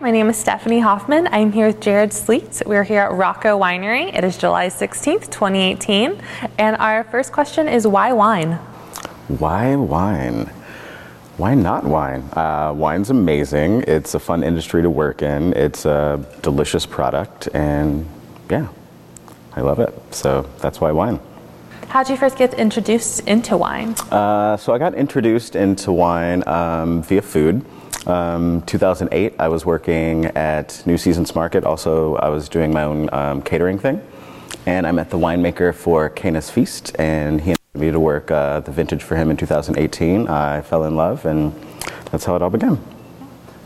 My name is Stephanie Hofmann. I'm here with Jarod Sleet. We're here at ROCO Winery. It is July 16th, 2018. And our first question is why wine? Why wine? Why not wine? Uh, wine's amazing. It's a fun industry to work in. It's a delicious product, and yeah, I love it. So that's why wine. How did you first get introduced into wine? Uh, so I got introduced into wine um, via food. Um, 2008, I was working at New Seasons Market. Also, I was doing my own um, catering thing. And I met the winemaker for Cana's Feast, and he invited me to work uh, the vintage for him in 2018. I fell in love, and that's how it all began.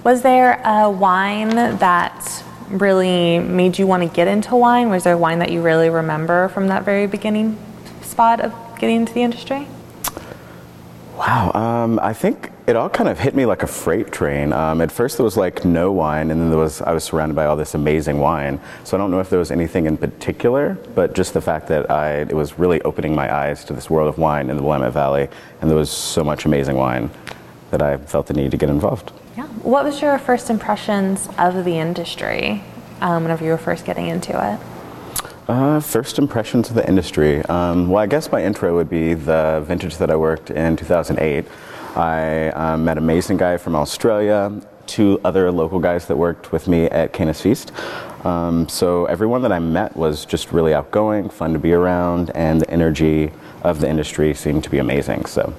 Was there a wine that really made you want to get into wine? Was there a wine that you really remember from that very beginning spot of getting into the industry? Wow, um, I think it all kind of hit me like a freight train. Um, at first, there was like no wine, and then there was I was surrounded by all this amazing wine. So I don't know if there was anything in particular, but just the fact that I it was really opening my eyes to this world of wine in the Willamette Valley, and there was so much amazing wine that I felt the need to get involved. Yeah. What was your first impressions of the industry um, whenever you were first getting into it? Uh, first impressions of the industry. Um, well, I guess my intro would be the vintage that I worked in 2008. I um, met a Mason guy from Australia, two other local guys that worked with me at Cana's Feast. Um, so everyone that I met was just really outgoing, fun to be around, and the energy of the industry seemed to be amazing. So.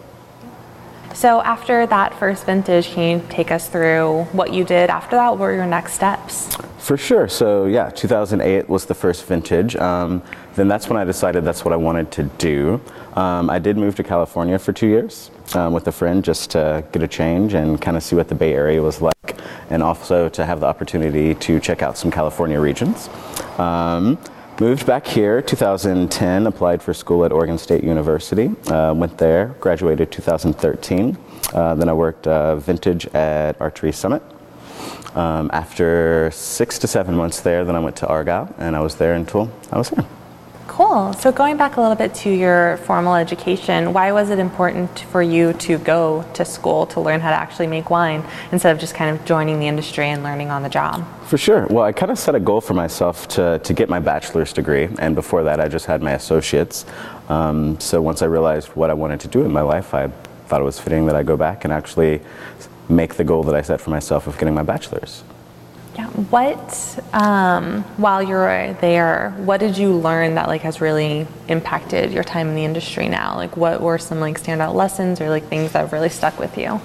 So after that first vintage, can you take us through what you did after that? What were your next steps? For sure. So yeah, 2008 was the first vintage. Um, then that's when I decided that's what I wanted to do. Um, I did move to California for two years um, with a friend just to get a change and kind of see what the Bay Area was like, and also to have the opportunity to check out some California regions. Moved back here 2010 applied for school at oregon state university uh, went there graduated 2013 uh, then i worked uh, vintage at archery summit. Um, after six to seven months there then i went to argyle and i was there until i was here Cool. So going back a little bit to your formal education, why was it important for you to go to school to learn how to actually make wine instead of just kind of joining the industry and learning on the job? For sure. Well, I kind of set a goal for myself to, to get my bachelor's degree, and before that, I just had my associates. Um, so once I realized what I wanted to do in my life, I thought it was fitting that I go back and actually make the goal that I set for myself of getting my bachelor's. Yeah. What, um, while you were there, what did you learn that like has really impacted your time in the industry now? Like, what were some like standout lessons or like things that have really stuck with you?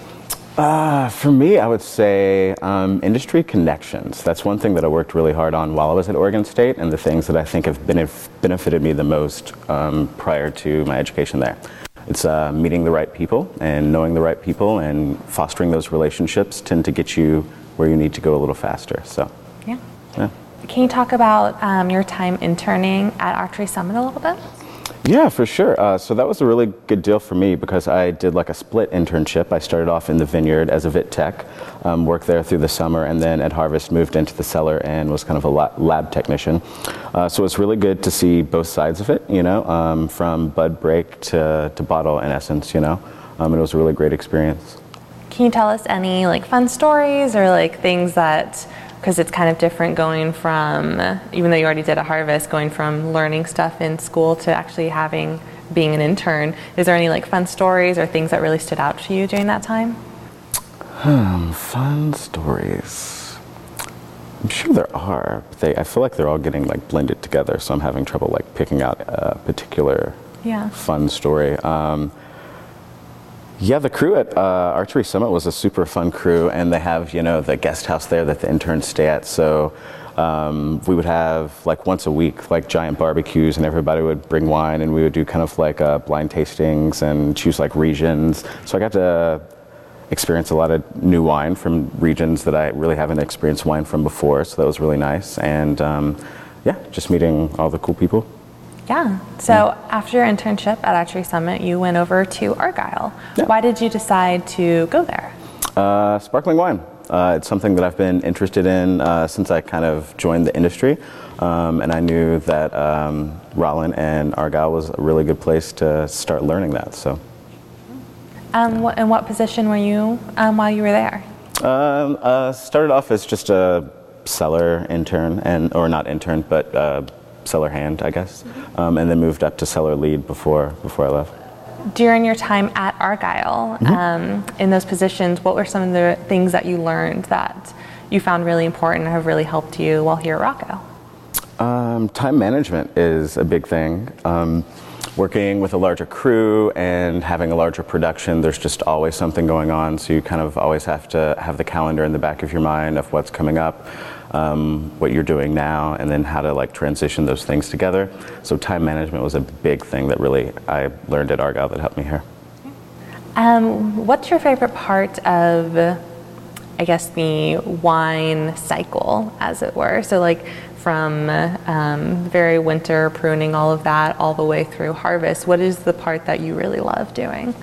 Uh, for me, I would say um, industry connections. That's one thing that I worked really hard on while I was at Oregon State, and the things that I think have benef- benefited me the most um, prior to my education there. It's uh, meeting the right people and knowing the right people and fostering those relationships tend to get you where you need to go a little faster. So, Yeah. yeah. Can you talk about um, your time interning at Archery Summit a little bit? Yeah, for sure. Uh, so that was a really good deal for me because I did like a split internship. I started off in the vineyard as a vit tech, um, worked there through the summer, and then at Harvest moved into the cellar and was kind of a lab technician. Uh, so it's really good to see both sides of it, you know, um, from bud break to, to bottle in essence, you know. Um, it was a really great experience. Can you tell us any like fun stories or like things that because it's kind of different going from even though you already did a harvest going from learning stuff in school to actually having being an intern is there any like fun stories or things that really stood out to you during that time Hmm, fun stories. I'm sure there are. But they, I feel like they're all getting like blended together, so I'm having trouble like picking out a particular Yeah. fun story. Um, yeah, the crew at uh, Archery Summit was a super fun crew, and they have you know the guest house there that the interns stay at. So um, we would have like once a week like giant barbecues, and everybody would bring wine, and we would do kind of like uh, blind tastings and choose like regions. So I got to experience a lot of new wine from regions that I really haven't experienced wine from before. So that was really nice, and um, yeah, just meeting all the cool people. Yeah. So after your internship at Archery Summit, you went over to Argyle. Yeah. Why did you decide to go there? Uh, sparkling wine. Uh, it's something that I've been interested in uh, since I kind of joined the industry. Um, and I knew that um, Rollin and Argyle was a really good place to start learning that. So, Um, what, and what position were you um, while you were there? um, uh, started off as just a cellar intern, and or not intern, but uh, cellar hand, I guess, um, and then moved up to cellar lead before before I left. During your time at Argyle, um, in those positions, what were some of the things that you learned that you found really important and have really helped you while here at ROCO? Um, time management is a big thing. Um, working with a larger crew and having a larger production, there's just always something going on. So you kind of always have to have the calendar in the back of your mind of what's coming up, um, what you're doing now, and then how to like transition those things together. So time management was a big thing that really I learned at Argyle that helped me here. Um, what's your favorite part of, I guess, the wine cycle, as it were? So, like from um, very winter pruning, all of that, all the way through harvest. What is the part that you really love doing?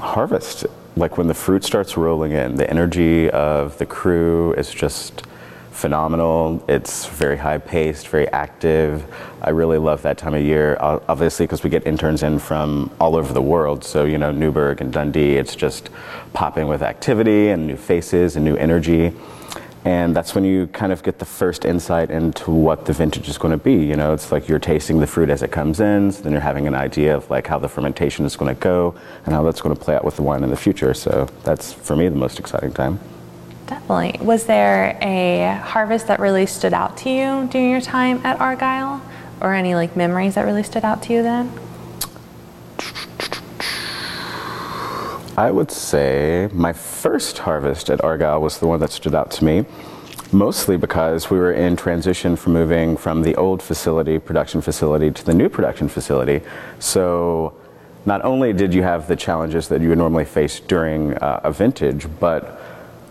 harvest like when the fruit starts rolling in the energy of the crew is just phenomenal. It's very high paced very active. I really love that time of year obviously because we get interns in from all over the world. So you know newberg and dundee it's just popping with activity and new faces and new energy and that's when you kind of get the first insight into what the vintage is going to be you know it's like you're tasting the fruit as it comes in so then you're having an idea of like how the fermentation is going to go and how that's going to play out with the wine in the future so that's for me the most exciting time Definitely. Was there a harvest that really stood out to you during your time at Argyle? Or any like memories that really stood out to you then? I would say my first harvest at Argyle was the one that stood out to me, mostly because we were in transition from moving from the old facility, production facility, to the new production facility. So not only did you have the challenges that you would normally face during uh, a vintage, but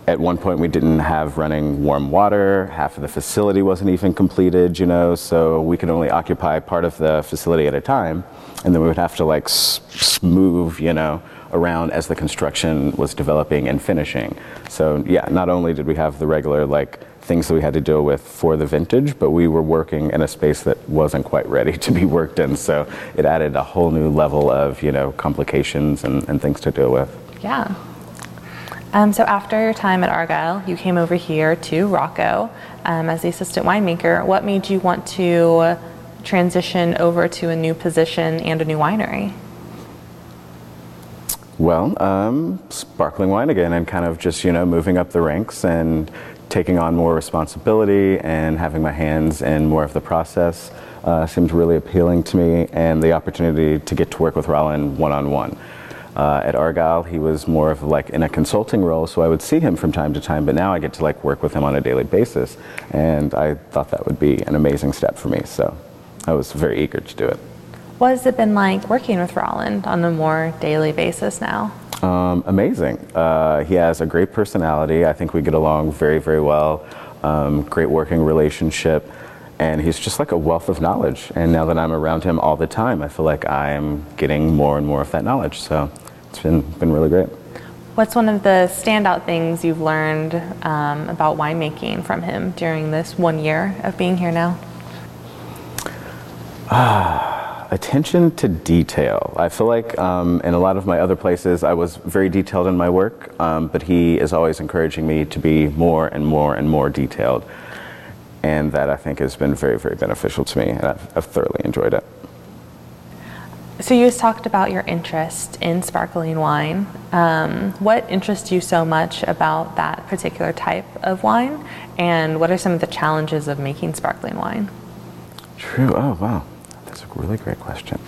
at one point we didn't have running warm water half of the facility wasn't even completed you know so we could only occupy part of the facility at a time and then we would have to like s- move you know around as the construction was developing and finishing so yeah not only did we have the regular like things that we had to deal with for the vintage but we were working in a space that wasn't quite ready to be worked in so it added a whole new level of you know complications and, and things to deal with Yeah. Um, so after your time at Argyle, you came over here to ROCO um, as the assistant winemaker. What made you want to transition over to a new position and a new winery? Well, um, sparkling wine again, and kind of just you know moving up the ranks and taking on more responsibility and having my hands in more of the process uh, seemed really appealing to me, and the opportunity to get to work with Rollin one on one. At Argyle, he was more of like in a consulting role, so I would see him from time to time. But now I get to like work with him on a daily basis, and I thought that would be an amazing step for me. So I was very eager to do it. What has it been like working with Rollin on a more daily basis now? Um, amazing. Uh, he has a great personality. I think we get along very, very well. Um, great working relationship. And he's just like a wealth of knowledge. And now that I'm around him all the time, I feel like I'm getting more and more of that knowledge. So it's been, been really great. What's one of the standout things you've learned um, about winemaking from him during this one year of being here now? Attention to detail. I feel like um, in a lot of my other places, I was very detailed in my work, um, but he is always encouraging me to be more and more and more detailed. And that I think has been very, very beneficial to me, and I've, I've thoroughly enjoyed it. So you just talked about your interest in sparkling wine. Um, what interests you so much about that particular type of wine, and what are some of the challenges of making sparkling wine? True. Oh, wow. That's a really great question.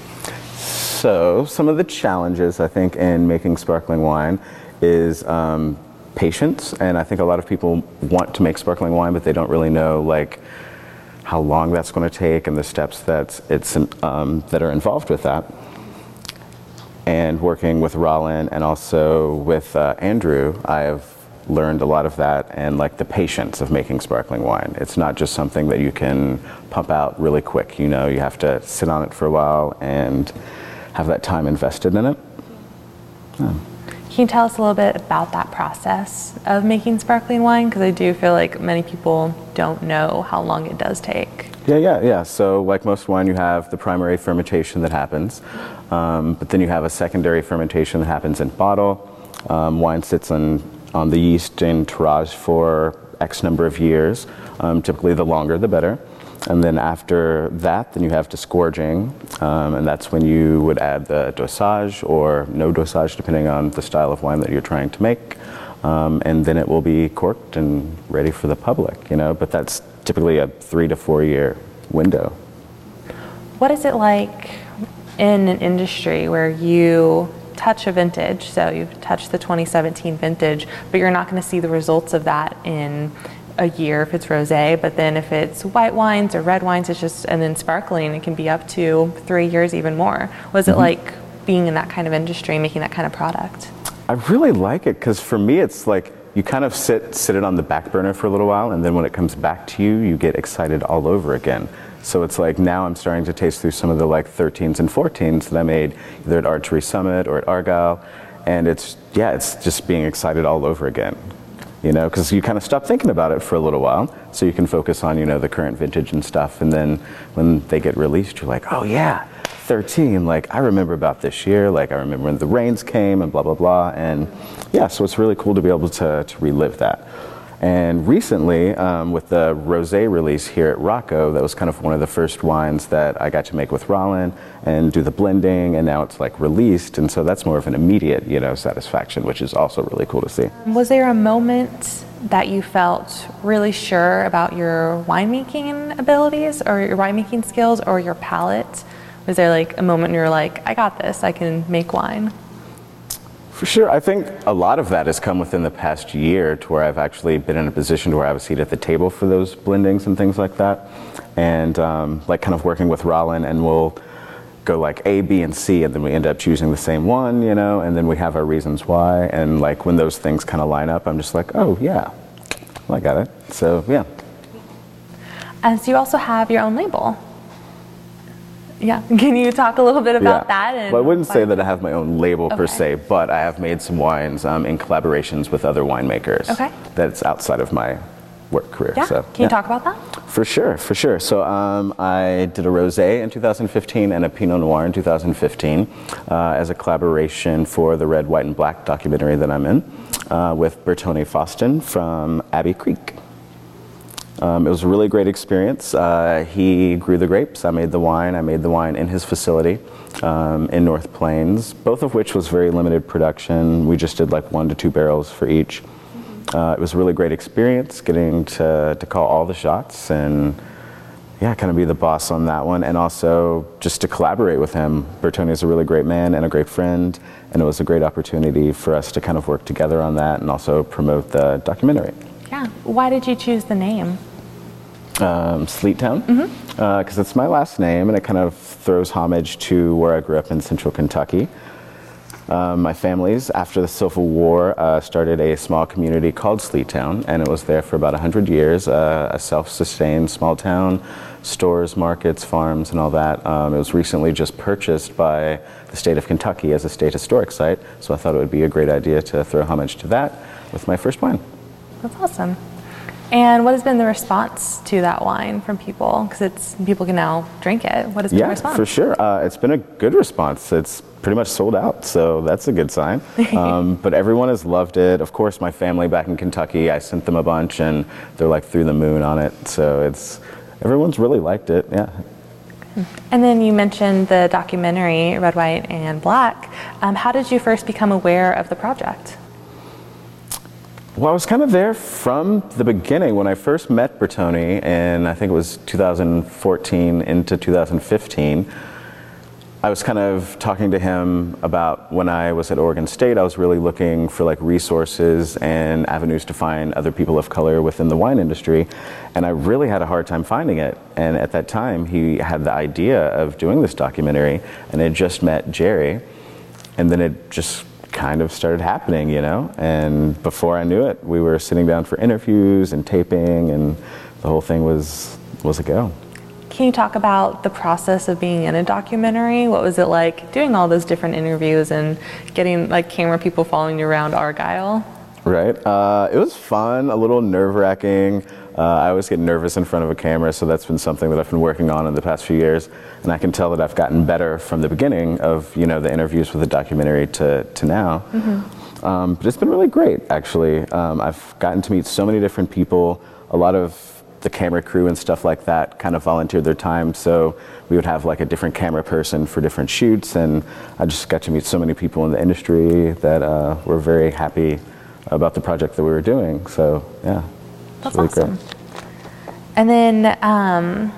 So, some of the challenges I think in making sparkling wine is um, patience, and I think a lot of people want to make sparkling wine, but they don't really know like how long that's going to take and the steps that it's um, that are involved with that. And working with Rollin and also with uh, Andrew, I've learned a lot of that and like the patience of making sparkling wine. It's not just something that you can pump out really quick. You know, you have to sit on it for a while and have that time invested in it. Yeah. Can you tell us a little bit about that process of making sparkling wine? Because I do feel like many people don't know how long it does take. Yeah, yeah, yeah. So, like most wine, you have the primary fermentation that happens, um, but then you have a secondary fermentation that happens in bottle. Um, wine sits on, on the yeast in tirage for X number of years. Um, typically, the longer, the better. And then after that, then you have disgorging, um, and that's when you would add the dosage or no dosage, depending on the style of wine that you're trying to make. Um, and then it will be corked and ready for the public, you know. But that's typically a three to four year window. What is it like in an industry where you touch a vintage, so you've touched the 2017 vintage, but you're not going to see the results of that in a year if it's rosé, but then if it's white wines or red wines, it's just and then sparkling, it can be up to three years, even more. Was mm-hmm. it like being in that kind of industry, making that kind of product? I really like it because for me, it's like you kind of sit sit it on the back burner for a little while, and then when it comes back to you, you get excited all over again. So it's like now I'm starting to taste through some of the like 13s and 14s that I made either at Archery Summit or at Argyle, and it's yeah, it's just being excited all over again you know, because you kind of stop thinking about it for a little while, so you can focus on, you know, the current vintage and stuff, and then when they get released, you're like, oh yeah, 13, like I remember about this year, like I remember when the rains came and blah blah blah, and yeah, so it's really cool to be able to to relive that. And recently, um, with the rosé release here at ROCO, that was kind of one of the first wines that I got to make with Rollin and do the blending, and now it's like released, and so that's more of an immediate, you know, satisfaction, which is also really cool to see. Was there a moment that you felt really sure about your winemaking abilities, or your winemaking skills, or your palate? Was there like a moment where you were like, I got this, I can make wine? For sure. I think a lot of that has come within the past year to where I've actually been in a position to where I have a seat at the table for those blendings and things like that. And um, like kind of working with Rollin and we'll go like A, B, and C, and then we end up choosing the same one, you know, and then we have our reasons why. And like when those things kind of line up, I'm just like, oh, yeah, I got it. So, yeah. And so you also have your own label. Yeah. Can you talk a little bit about yeah. that? well, I wouldn't say that I have my own label okay. per se, but I have made some wines um, in collaborations with other winemakers. Okay. That's outside of my work career. Yeah. So, Can you yeah. talk about that? For sure, for sure. So um, I did a rosé in 2015 and a Pinot Noir in 2015 uh, as a collaboration for the Red, White, and Black documentary that I'm in uh, with Bertony Faustin from Abbey Creek. Um, it was a really great experience. Uh, he grew the grapes. I made the wine. I made the wine in his facility um, in North Plains, both of which was very limited production. We just did like one to two barrels for each. Uh, it was a really great experience getting to, to call all the shots and yeah, kind of be the boss on that one, and also just to collaborate with him. Bertony is a really great man and a great friend, and it was a great opportunity for us to kind of work together on that and also promote the documentary. Yeah. Why did you choose the name? Um, Sleetown because mm-hmm. uh, it's my last name and it kind of throws homage to where I grew up in central Kentucky. Um, my family's, after the Civil War, uh, started a small community called Sleetown, and it was there for about 100 years, uh, a self sustained small town, stores, markets, farms, and all that. Um, it was recently just purchased by the state of Kentucky as a state historic site, so I thought it would be a great idea to throw homage to that with my first wine. That's awesome. And what has been the response to that wine from people? Because it's people can now drink it. What has been yeah, the response? Yeah, for sure. Uh, it's been a good response. It's pretty much sold out, so that's a good sign. Um, but everyone has loved it. Of course, my family back in Kentucky, I sent them a bunch, and they're like through the moon on it. So it's everyone's really liked it. Yeah. And then you mentioned the documentary Red, White, and Black. Um, how did you first become aware of the project? Well, I was kind of there from the beginning when I first met Bertony, and I think it was 2014 into 2015. I was kind of talking to him about when I was at Oregon State, I was really looking for like resources and avenues to find other people of color within the wine industry. And I really had a hard time finding it. And at that time, he had the idea of doing this documentary and had just met Jerry. And then it just kind of started happening, you know. And before I knew it, we were sitting down for interviews and taping, and the whole thing was was a go. Can you talk about the process of being in a documentary? What was it like doing all those different interviews and getting like camera people following you around Argyle? Right. Uh, it was fun, a little nerve wracking. Uh, I always get nervous in front of a camera, so that's been something that I've been working on in the past few years. And I can tell that I've gotten better from the beginning of you know the interviews with the documentary to, to now. Mm-hmm. Um, but it's been really great, actually. Um, I've gotten to meet so many different people. A lot of the camera crew and stuff like that kind of volunteered their time. So we would have like a different camera person for different shoots, and I just got to meet so many people in the industry that uh, were very happy about the project that we were doing. So yeah, that's awesome. And then, um,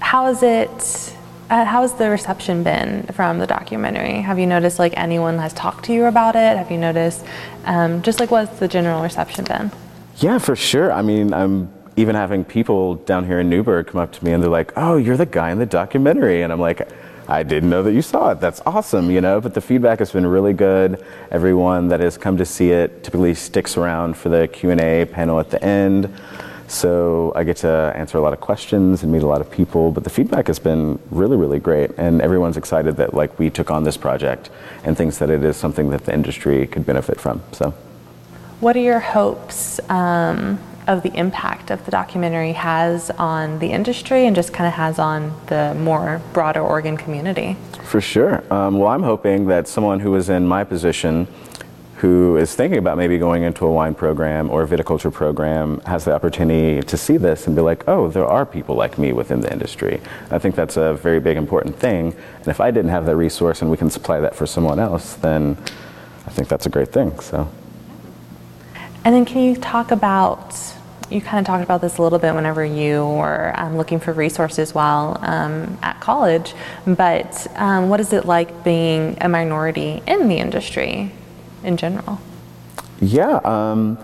how is it? Uh, how has the reception been from the documentary? Have you noticed like anyone has talked to you about it? Have you noticed um, just like what's the general reception been? Yeah, for sure. I mean, I'm even having people down here in Newberg come up to me and they're like, "Oh, you're the guy in the documentary," and I'm like. I didn't know that you saw it. That's awesome, you know. But the feedback has been really good. Everyone that has come to see it typically sticks around for the Q and A panel at the end. So I get to answer a lot of questions and meet a lot of people. But the feedback has been really, really great, and everyone's excited that like we took on this project and thinks that it is something that the industry could benefit from. So, what are your hopes? Um of the impact of the documentary has on the industry and just kind of has on the more broader Oregon community. For sure. Um, well, I'm hoping that someone who is in my position who is thinking about maybe going into a wine program or a viticulture program has the opportunity to see this and be like, oh, there are people like me within the industry. I think that's a very big important thing. And if I didn't have that resource and we can supply that for someone else, then I think that's a great thing. So. And then, can you talk about you kind of talked about this a little bit whenever you were um, looking for resources while um, at college, but um, what is it like being a minority in the industry in general? Yeah, um,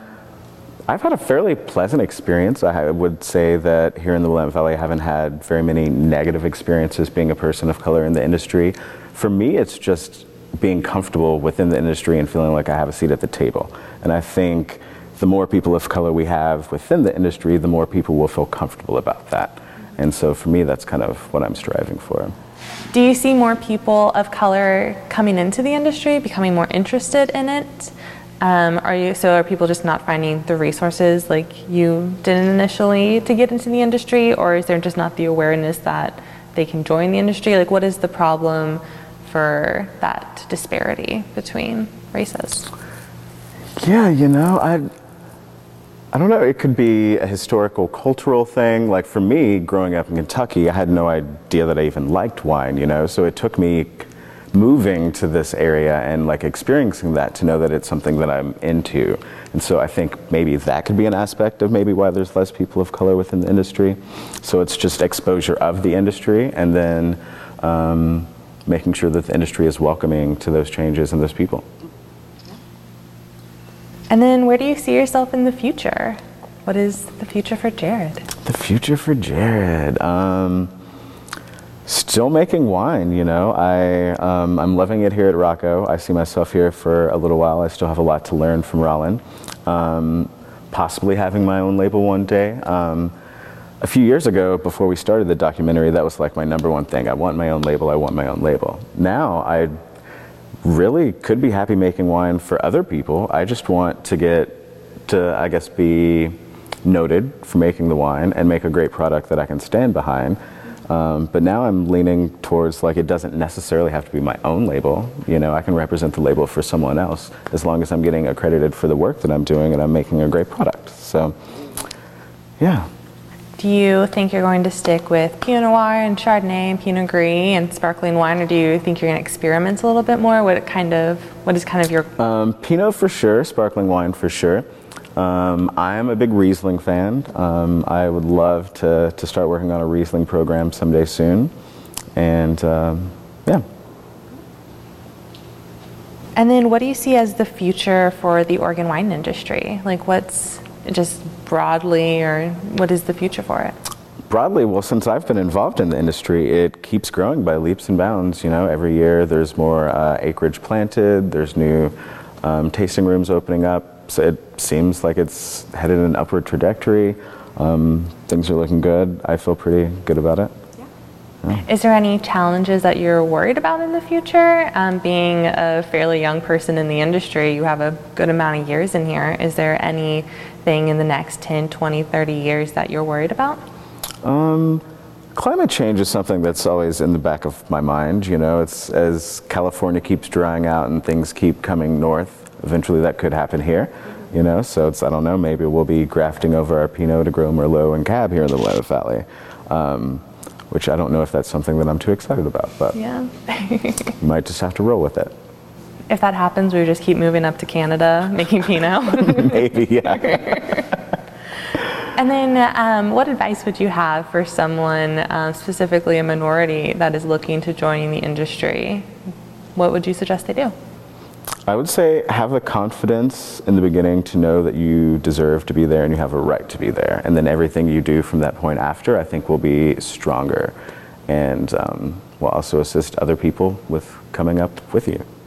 I've had a fairly pleasant experience. I would say that here in the Willamette Valley, I haven't had very many negative experiences being a person of color in the industry. For me, it's just being comfortable within the industry and feeling like I have a seat at the table. And I think the more people of color we have within the industry, the more people will feel comfortable about that. And so for me, that's kind of what I'm striving for. Do you see more people of color coming into the industry, becoming more interested in it? Um, are you so? Are people just not finding the resources like you did initially to get into the industry, or is there just not the awareness that they can join the industry? Like, what is the problem for that disparity between races? Yeah, you know, I I don't know, it could be a historical, cultural thing. Like for me, growing up in Kentucky, I had no idea that I even liked wine, you know? So it took me moving to this area and like experiencing that to know that it's something that I'm into. And so I think maybe that could be an aspect of maybe why there's less people of color within the industry. So it's just exposure of the industry and then um, making sure that the industry is welcoming to those changes and those people. And then where do you see yourself in the future? What is the future for Jarod? The future for Jarod. Um, still making wine, you know. I, um, I'm loving it here at ROCO. I see myself here for a little while. I still have a lot to learn from Rollin. Um, possibly having my own label one day. Um, a few years ago, before we started the documentary, that was like my number one thing. I want my own label, I want my own label. Now I really could be happy making wine for other people. I just want to get to, I guess, be noted for making the wine and make a great product that I can stand behind. Um, but now I'm leaning towards like it doesn't necessarily have to be my own label. You know, I can represent the label for someone else as long as I'm getting accredited for the work that I'm doing and I'm making a great product. So, yeah. Do you think you're going to stick with Pinot Noir and Chardonnay and Pinot Gris and sparkling wine, or do you think you're going to experiment a little bit more? What kind of what is kind of your um, Pinot for sure, sparkling wine for sure. Um, I am a big Riesling fan. Um, I would love to to start working on a Riesling program someday soon, and um, yeah. And then, what do you see as the future for the Oregon wine industry? Like, what's just broadly, or what is the future for it? broadly, well, since I've been involved in the industry, it keeps growing by leaps and bounds. You know, every year there's more uh, acreage planted, there's new um, tasting rooms opening up. So it seems like it's headed in an upward trajectory. Um, things are looking good. I feel pretty good about it. Is there any challenges that you're worried about in the future? Um, being a fairly young person in the industry, you have a good amount of years in here. Is there anything in the next 10, 20, 30 years that you're worried about? Um, climate change is something that's always in the back of my mind. You know, it's as California keeps drying out and things keep coming north. Eventually, that could happen here. You know, so it's I don't know. Maybe we'll be grafting over our Pinot to grow Merlot and Cab here in the Willamette Valley. Um, which I don't know if that's something that I'm too excited about, but Yeah. you might just have to roll with it. If that happens, we just keep moving up to Canada, making Pinot. Maybe, yeah. and then, um, what advice would you have for someone, um, specifically a minority, that is looking to join the industry? What would you suggest they do? I would say have the confidence in the beginning to know that you deserve to be there and you have a right to be there. And then everything you do from that point after, I think, will be stronger and um, will also assist other people with coming up with you